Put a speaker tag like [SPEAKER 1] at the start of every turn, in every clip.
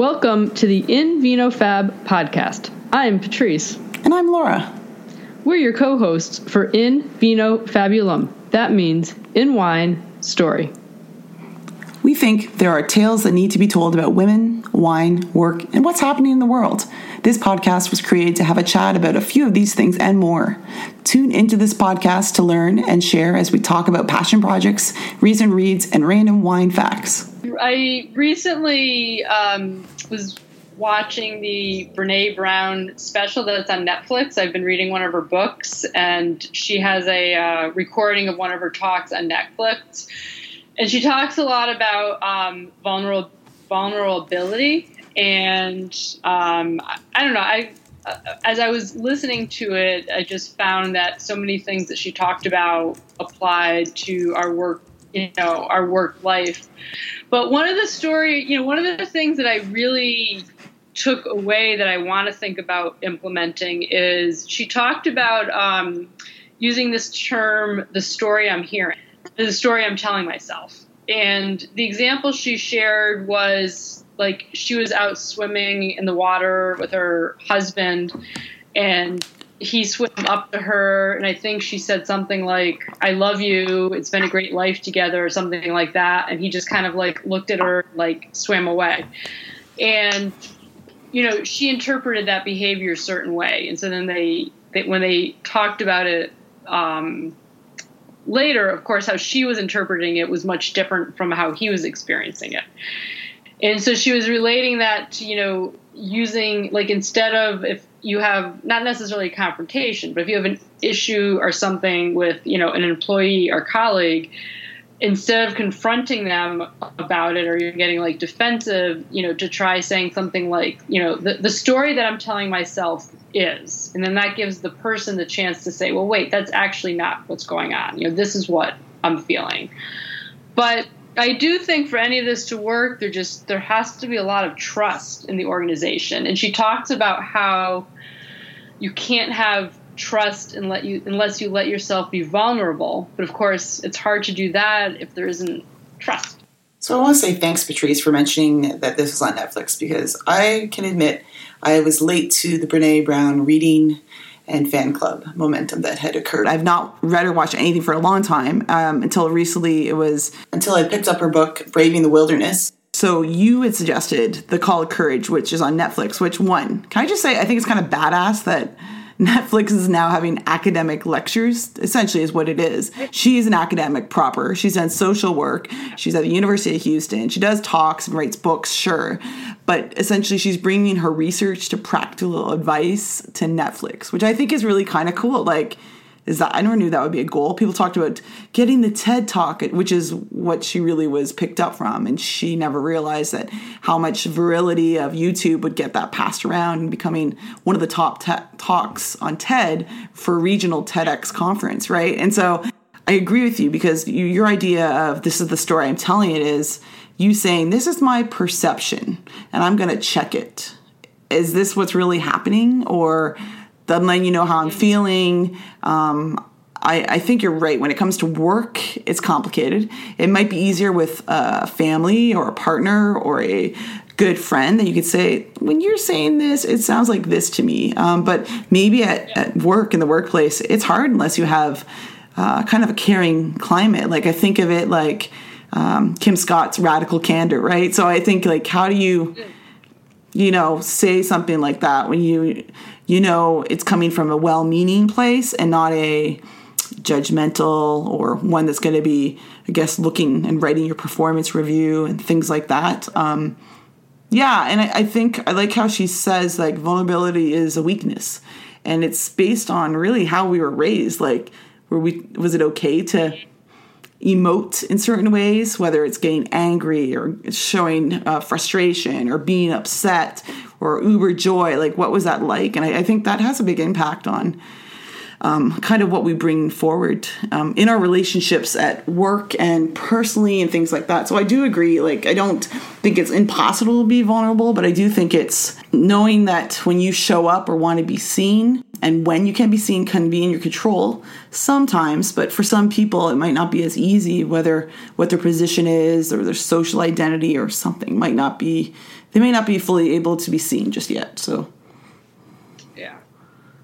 [SPEAKER 1] Welcome to the In Vino Fab podcast. I'm Patrice.
[SPEAKER 2] And I'm Laura.
[SPEAKER 1] We're your co hosts for In Vino Fabulum. That means in wine story.
[SPEAKER 2] We think there are tales that need to be told about women, wine, work, and what's happening in the world. This podcast was created to have a chat about a few of these things and more. Tune into this podcast to learn and share as we talk about passion projects, recent reads, and random wine facts.
[SPEAKER 1] I recently um, was watching the Brene Brown special that's on Netflix. I've been reading one of her books, and she has a uh, recording of one of her talks on Netflix. And she talks a lot about um, vulnerable, vulnerability. And um, I, don't know, I uh, as I was listening to it, I just found that so many things that she talked about applied to our work, you know, our work life. But one of the story, you know, one of the things that I really took away that I want to think about implementing is she talked about um, using this term, the story I'm hearing, the story I'm telling myself. And the example she shared was like she was out swimming in the water with her husband, and he swam up to her, and I think she said something like, I love you, it's been a great life together, or something like that. And he just kind of like looked at her, like swam away. And you know, she interpreted that behavior a certain way, and so then they, they when they talked about it um, later, of course, how she was interpreting it was much different from how he was experiencing it. And so she was relating that to, you know, using like instead of if you have not necessarily a confrontation, but if you have an issue or something with, you know, an employee or colleague, instead of confronting them about it or you're getting like defensive, you know, to try saying something like, you know, the, the story that I'm telling myself is. And then that gives the person the chance to say, well, wait, that's actually not what's going on. You know, this is what I'm feeling. But I do think for any of this to work, there just there has to be a lot of trust in the organization. And she talks about how you can't have trust and let you unless you let yourself be vulnerable. But of course, it's hard to do that if there isn't trust.
[SPEAKER 2] So I want to say thanks, Patrice, for mentioning that this was on Netflix because I can admit I was late to the Brene Brown reading and fan club momentum that had occurred. I've not read or watched anything for a long time um, until recently. It was until I picked up her book, Braving the Wilderness. So you had suggested The Call of Courage, which is on Netflix. Which one? Can I just say I think it's kind of badass that Netflix is now having academic lectures, essentially, is what it is. She's an academic proper. She's done social work. She's at the University of Houston. She does talks and writes books, sure. But essentially, she's bringing her research to practical advice to Netflix, which I think is really kind of cool. Like, is that I never knew that would be a goal. People talked about getting the TED Talk, which is what she really was picked up from, and she never realized that how much virility of YouTube would get that passed around and becoming one of the top te- talks on TED for regional TEDx conference, right? And so I agree with you because you, your idea of this is the story I'm telling it is you saying this is my perception and I'm going to check it. Is this what's really happening or? I'm letting you know how I'm feeling. Um, I, I, think you're right. When it comes to work, it's complicated. It might be easier with a family or a partner or a good friend that you could say, when you're saying this, it sounds like this to me. Um, but maybe at, at, work, in the workplace, it's hard unless you have uh, kind of a caring climate. Like I think of it like um, Kim Scott's radical candor, right? So I think like, how do you, you know, say something like that when you you know it's coming from a well meaning place and not a judgmental or one that's going to be, I guess, looking and writing your performance review and things like that. Um, yeah, and I, I think I like how she says like vulnerability is a weakness, and it's based on really how we were raised. Like, were we was it okay to emote in certain ways, whether it's getting angry or showing uh, frustration or being upset or uber joy like what was that like and I, I think that has a big impact on um, kind of what we bring forward um, in our relationships at work and personally and things like that. So I do agree. Like I don't think it's impossible to be vulnerable, but I do think it's knowing that when you show up or want to be seen, and when you can be seen can be in your control sometimes, but for some people it might not be as easy. Whether what their position is or their social identity or something might not be, they may not be fully able to be seen just yet. So,
[SPEAKER 1] yeah,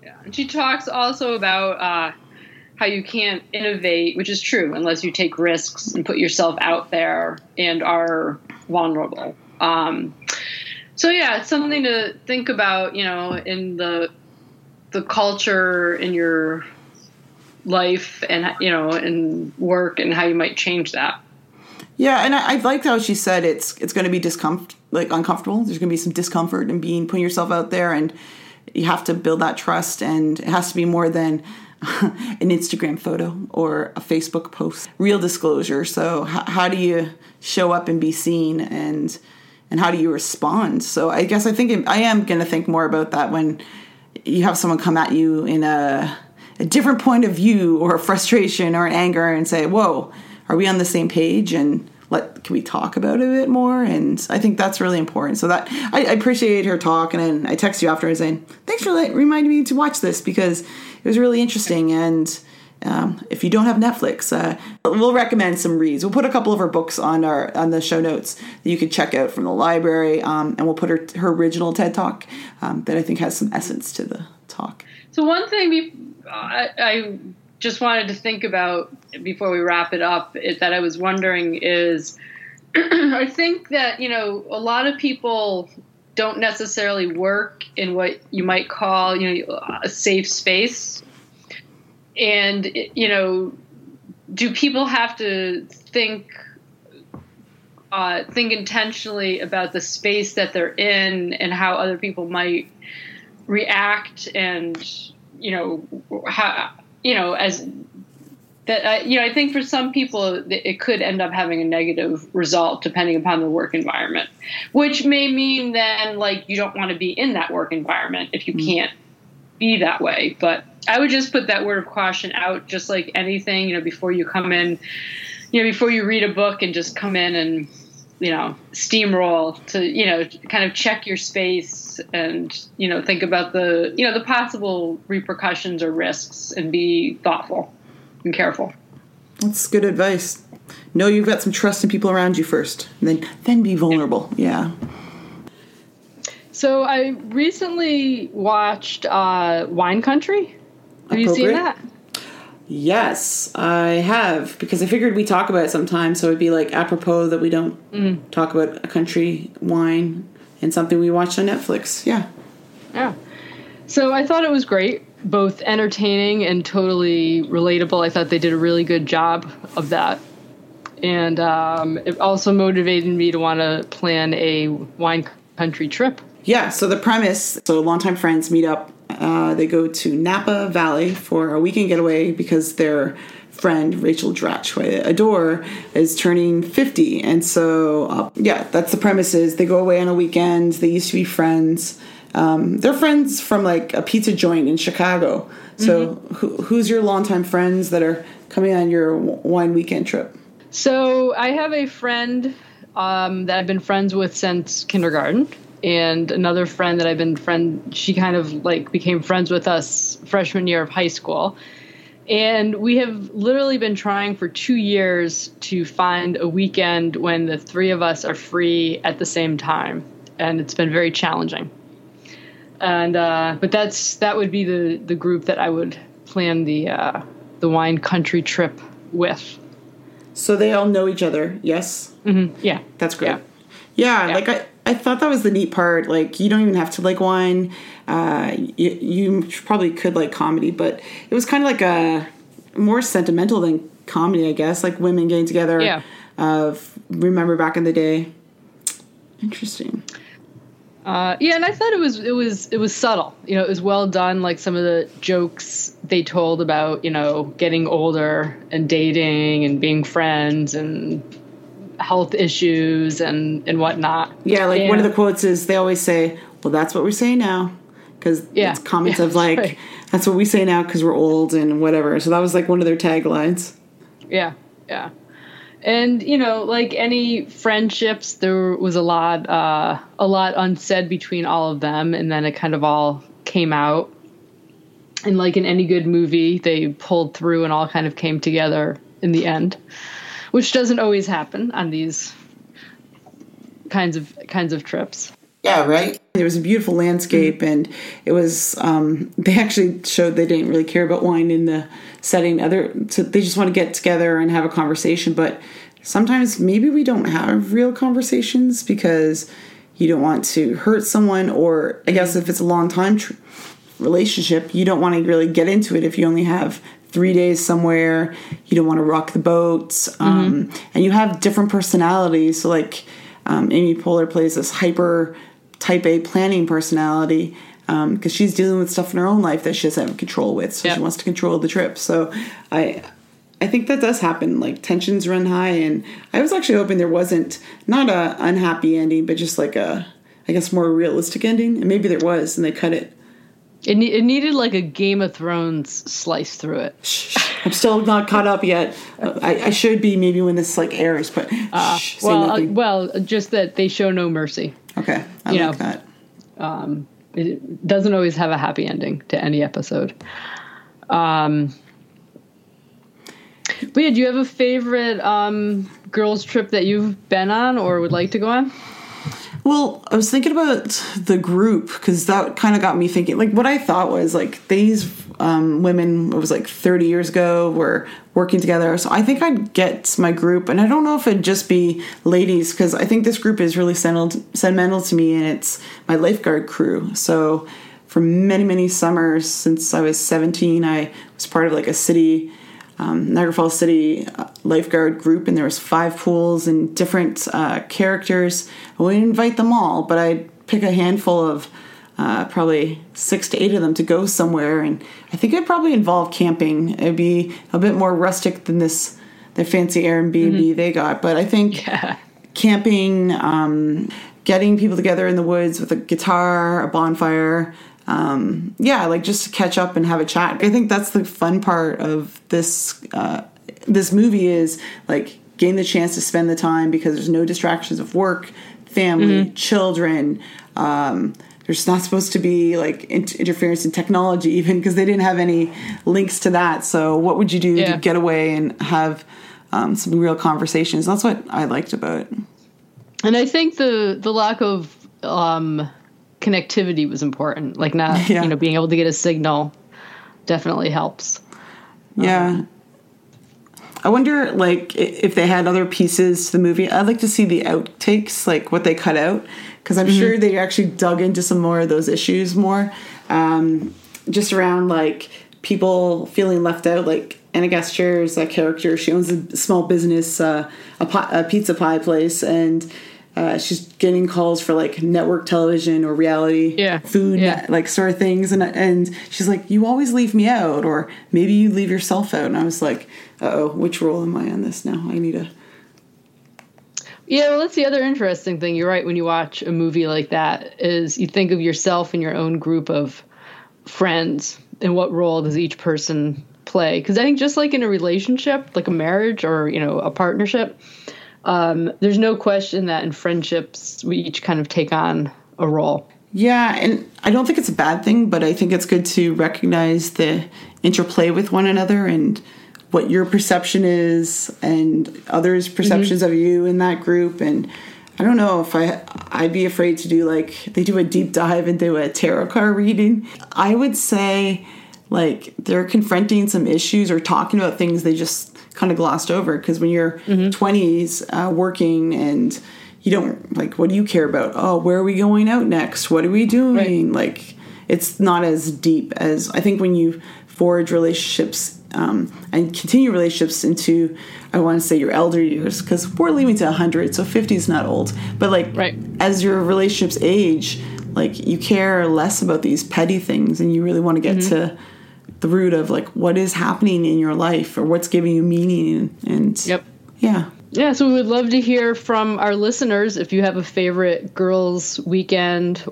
[SPEAKER 1] yeah. And she talks also about uh, how you can't innovate, which is true unless you take risks and put yourself out there and are vulnerable. Um, so yeah, it's something to think about, you know, in the the culture in your life and you know and work and how you might change that.
[SPEAKER 2] Yeah, and I, I liked how she said it's it's going to be discomfort, like uncomfortable. There's going to be some discomfort in being putting yourself out there, and you have to build that trust, and it has to be more than an Instagram photo or a Facebook post. Real disclosure. So how do you show up and be seen and and how do you respond? So I guess I think I am going to think more about that when you have someone come at you in a a different point of view or frustration or an anger and say, "Whoa, are we on the same page?" and let can we talk about it a bit more and i think that's really important so that i, I appreciate her talk and then i text you after saying thanks for reminding me to watch this because it was really interesting. And um, if you don't have Netflix, uh, we'll recommend some reads. We'll put a couple of her books on our on the show notes that you can check out from the library, um, and we'll put her her original TED talk um, that I think has some essence to the talk.
[SPEAKER 1] So one thing we, I, I just wanted to think about before we wrap it up is that I was wondering is I think that you know a lot of people don't necessarily work in what you might call, you know, a safe space. And you know, do people have to think uh, think intentionally about the space that they're in and how other people might react and you know how you know as that uh, you know I think for some people it could end up having a negative result depending upon the work environment, which may mean then like you don't want to be in that work environment if you mm-hmm. can't be that way. But I would just put that word of caution out, just like anything, you know, before you come in, you know, before you read a book and just come in and you know steamroll to you know kind of check your space and you know think about the you know the possible repercussions or risks and be thoughtful and careful.
[SPEAKER 2] That's good advice. Know you've got some trust in people around you first, then then be vulnerable. Yeah.
[SPEAKER 1] So I recently watched uh, Wine Country. Have you seen that?
[SPEAKER 2] Yes, I have because I figured we talk about it sometimes, so it'd be like apropos that we don't mm. talk about a country wine and something we watched on Netflix. Yeah.
[SPEAKER 1] Yeah. So I thought it was great both entertaining and totally relatable. I thought they did a really good job of that. And um, it also motivated me to want to plan a wine country trip.
[SPEAKER 2] Yeah, so the premise so longtime friends meet up. Uh, they go to Napa Valley for a weekend getaway because their friend Rachel Dratch, who I adore, is turning 50. And so, uh, yeah, that's the premise is they go away on a weekend. They used to be friends um, they're friends from like a pizza joint in Chicago. So, mm-hmm. who, who's your longtime friends that are coming on your wine weekend trip?
[SPEAKER 1] So, I have a friend um, that I've been friends with since kindergarten, and another friend that I've been friend. She kind of like became friends with us freshman year of high school. And we have literally been trying for two years to find a weekend when the three of us are free at the same time. And it's been very challenging and uh, but that's that would be the the group that I would plan the uh, the wine country trip with.
[SPEAKER 2] So they all know each other. Yes.
[SPEAKER 1] Mm-hmm. Yeah.
[SPEAKER 2] That's great. Yeah. yeah. yeah. Like I. I thought that was the neat part. Like, you don't even have to like wine. Uh, you, you probably could like comedy, but it was kind of like a more sentimental than comedy, I guess. Like women getting together.
[SPEAKER 1] Yeah.
[SPEAKER 2] Of remember back in the day. Interesting.
[SPEAKER 1] Uh, yeah, and I thought it was it was it was subtle. You know, it was well done. Like some of the jokes they told about you know getting older and dating and being friends and health issues and and whatnot.
[SPEAKER 2] Yeah, like and, one of the quotes is they always say, "Well, that's what we're saying now," because yeah, it's comments yeah, of like, right. "That's what we say now because we're old and whatever." So that was like one of their taglines.
[SPEAKER 1] Yeah, yeah and you know like any friendships there was a lot uh, a lot unsaid between all of them and then it kind of all came out and like in any good movie, they pulled through and all kind of came together in the end, which doesn't always happen on these kinds of kinds of trips.
[SPEAKER 2] Yeah, right. There was a beautiful landscape, and it was. Um, they actually showed they didn't really care about wine in the setting. Other, so they just want to get together and have a conversation. But sometimes maybe we don't have real conversations because you don't want to hurt someone, or I guess if it's a long time tr- relationship, you don't want to really get into it if you only have three days somewhere. You don't want to rock the boat, um, and you have different personalities. So like. Um, Amy Poehler plays this hyper type A planning personality because um, she's dealing with stuff in her own life that she doesn't have control with. So
[SPEAKER 1] Yep.
[SPEAKER 2] she wants to control the trip. So I I think that does happen. Like tensions run high, and I was actually hoping there wasn't not a unhappy ending, but just like a I guess more realistic ending. And maybe there was, and they cut it.
[SPEAKER 1] It, ne- it needed like a Game of Thrones slice through it.
[SPEAKER 2] Shh, I'm still not caught up yet. I, I should be maybe when this like airs, but shh, say
[SPEAKER 1] Well, uh, well, just that they show no mercy.
[SPEAKER 2] okay, I
[SPEAKER 1] you
[SPEAKER 2] like
[SPEAKER 1] know.
[SPEAKER 2] that.
[SPEAKER 1] It doesn't always have a happy ending to any episode. Um, but yeah, do you have a favorite um, girls' trip that you've been on or would like to go on?
[SPEAKER 2] Well, I was thinking about the group because that kind of got me thinking. Like, what I thought was like these um, women, it was like 30 years ago, were working together. So I think I'd get my group, and I don't know if it'd just be ladies because I think this group is really sentimental, to me, and it's my lifeguard crew. So for many, many summers since I was 17, I was part of like a city um, Niagara Falls City uh, lifeguard group, and there was five pools and different uh, characters. I wouldn't invite them all, but I'd pick a handful of uh, probably six to eight of them to go somewhere, and I think it'd probably involve camping. It'd be a bit more rustic than this the fancy Airbnb they got, but I think
[SPEAKER 1] Yeah.
[SPEAKER 2] camping, um, getting people together in the woods with a guitar, a bonfire. Um, yeah, like just to catch up and have a chat. I think that's the fun part of this uh, this movie is like gain the chance to spend the time because there's no distractions of work, family, children. Um, there's not supposed to be like in- interference in technology even because they didn't have any links to that. So what would you do
[SPEAKER 1] Yeah.
[SPEAKER 2] to get away and have um, some real conversations? That's what I liked about it.
[SPEAKER 1] And I think the the lack of um, connectivity was important. Like not
[SPEAKER 2] Yeah.
[SPEAKER 1] you know being able to get a signal definitely helps.
[SPEAKER 2] Yeah. I wonder, like, if they had other pieces to the movie. I'd like to see the outtakes, like what they cut out, because I'm sure they actually dug into some more of those issues more, um, just around like people feeling left out. Like Ana Gasteyer is a character; she owns a small business, uh, a, a pizza pie place, and uh, she's getting calls for like network television or reality
[SPEAKER 1] Yeah.
[SPEAKER 2] food
[SPEAKER 1] Yeah.
[SPEAKER 2] like sort of things and and she's like you always leave me out or maybe you leave yourself out and i was like uh-oh which role am i on this now i need a
[SPEAKER 1] Yeah, well, that's the other interesting thing. You're right. When you watch a movie like that, is you think of yourself and your own group of friends, and what role does each person play? Because I think just like in a relationship, like a marriage or you know a partnership, um, there's no question that in friendships we each kind of take on a role.
[SPEAKER 2] yeah and i don't think it's a bad thing but i think it's good to recognize the interplay with one another and what your perception is and others perceptions of you in that group. And i don't know if i i'd be afraid to do like they do a deep dive into a tarot card reading. I would say like they're confronting some issues or talking about things they just kind of glossed over because when you're 20s uh, working and you don't like what do you care about? Oh where are we going out next? What are we doing? Like it's not as deep as i think when you forge relationships um, and continue relationships into i want to say your elder years because we're leaving to 100 so 50 is not old. But like
[SPEAKER 1] Right.
[SPEAKER 2] as your relationships age like you care less about these petty things and you really want to get to the root of like what is happening in your life or what's giving you meaning and
[SPEAKER 1] Yep.
[SPEAKER 2] yeah
[SPEAKER 1] Yeah, so we would love to hear from our listeners if you have a favorite girls' weekend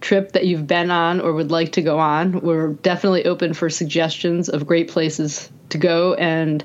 [SPEAKER 1] trip that you've been on or would like to go on. We're definitely open for suggestions of great places to go and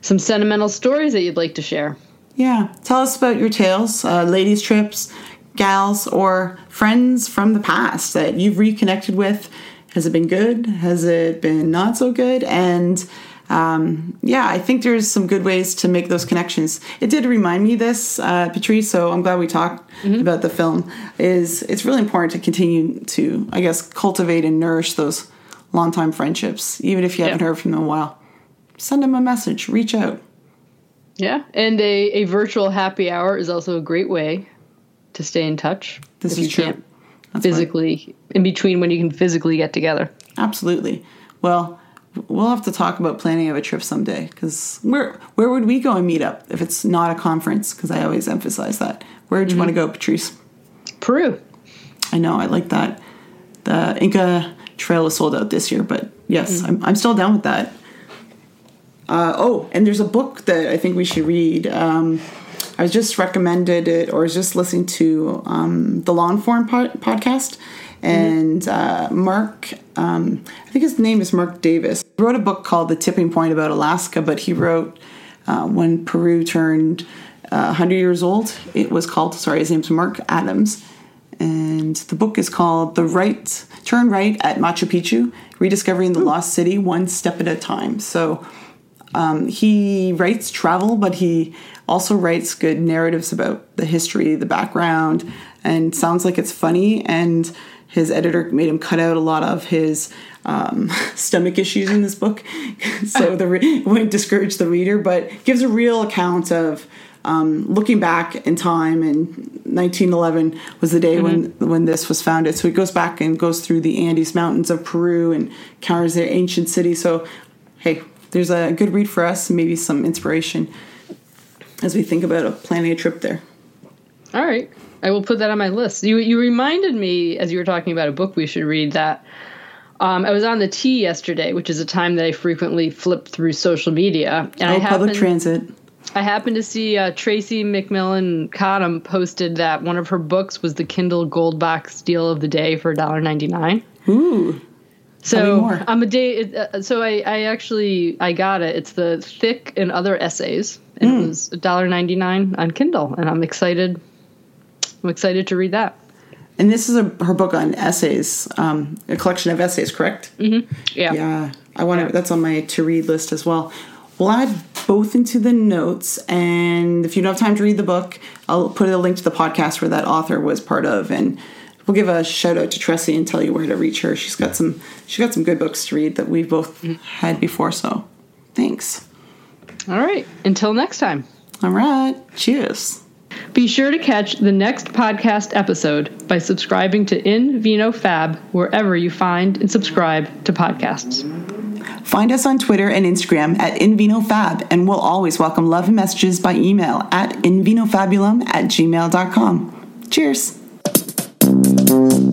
[SPEAKER 1] some sentimental stories that you'd like to share.
[SPEAKER 2] Yeah, tell us about your tales, uh, ladies' trips, gals, or friends from the past that you've reconnected with, Has it been good? Has it been not so good? And um, yeah, I think there's some good ways to make those connections. It did remind me this, uh, Patrice. So I'm glad we talked mm-hmm. about the film. Is it's really important to continue to, I guess, cultivate and nourish those longtime friendships, even if you haven't heard from them in a while. Send them a message. Reach out.
[SPEAKER 1] Yeah, and a, a virtual happy hour is also a great way to stay in touch.
[SPEAKER 2] This is true.
[SPEAKER 1] Physically, right. in between when you can physically get together.
[SPEAKER 2] Absolutely. Well, we'll have to talk about planning of a trip someday because where where would we go and meet up if it's not a conference? Because I always emphasize that. Where would you mm-hmm. want to go, Patrice?
[SPEAKER 1] Peru.
[SPEAKER 2] I know. I like that. The Inca Trail is sold out this year, but yes, mm-hmm. I'm, I'm still down with that. Uh, oh, and there's a book that I think we should read. Um, I was just recommended it, or was just listening to um, the Law Informed pod- podcast, and uh, Mark, um, I think his name is Mark Davis, wrote a book called The Tipping Point about Alaska, but he wrote uh, when Peru turned uh, 100 years old. It was called, sorry, his name's Mark Adams. And the book is called The Right Turn Right at Machu Picchu Rediscovering the. Lost City One Step at a Time. So um, he writes travel, but he also writes good narratives about the history, the background, and sounds like it's funny. And his editor made him cut out a lot of his um, stomach issues in this book, so the re- won't discourage the reader, but gives a real account of um, looking back in time. And 1911 was the day mm-hmm. when when this was founded. So he goes back and goes through the Andes Mountains of Peru and encounters their ancient city. So hey, there's a good read for us, maybe some inspiration as we think about planning a trip there.
[SPEAKER 1] All right. I will put that on my list. You you reminded me as you were talking about a book we should read that um, I was on the T yesterday, which is a time that I frequently flip through social media.
[SPEAKER 2] And oh, I happened, public transit.
[SPEAKER 1] I happened to see uh, Tressie McMillan Cottom posted that one of her books was the Kindle Gold Box Deal of the Day for $1.99.
[SPEAKER 2] Ooh.
[SPEAKER 1] So I'm a day. Uh, so I, I actually I got it. It's the thick and other essays, and mm. it was $1.99 on Kindle, and I'm excited I'm excited to read that.
[SPEAKER 2] And this is a, her book on essays, um, a collection of essays, correct?
[SPEAKER 1] Mm-hmm. Yeah.
[SPEAKER 2] Yeah. I want to. Yeah. That's on my to read list as well. We'll add both into the notes, and if you don't have time to read the book, I'll put a link to the podcast where that author was part of, and we'll give a shout out to Tressie and tell you where to reach her. She's got some. She got some good books to read that we've both mm-hmm. had before. So, thanks.
[SPEAKER 1] All right. Until next time.
[SPEAKER 2] All right. Cheers.
[SPEAKER 1] Be sure to catch the next podcast episode by subscribing to In Vino Fab wherever you find and subscribe to podcasts.
[SPEAKER 2] Find us on Twitter and Instagram at InVinoFab, and we'll always welcome love and messages by email at InVinoFabulum at gmail.com. Cheers. Thank you.